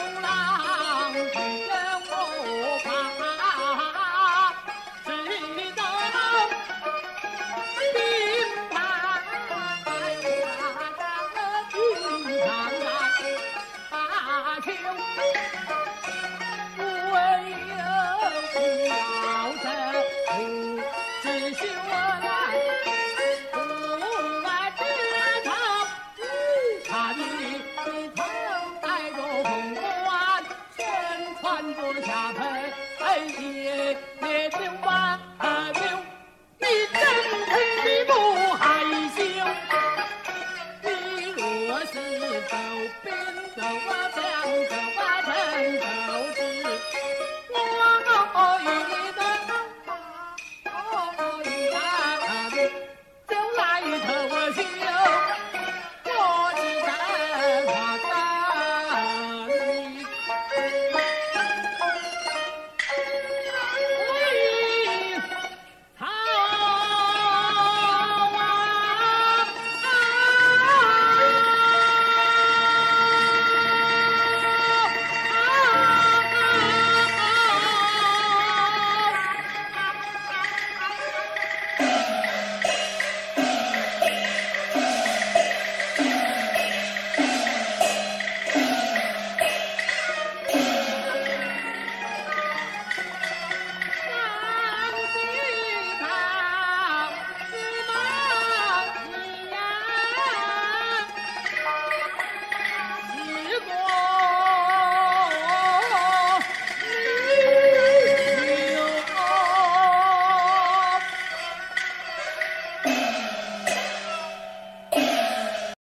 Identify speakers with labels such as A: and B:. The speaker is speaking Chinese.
A: 风浪穿下盆，哎也也挺弯的。你真配不害羞，你若是走边走。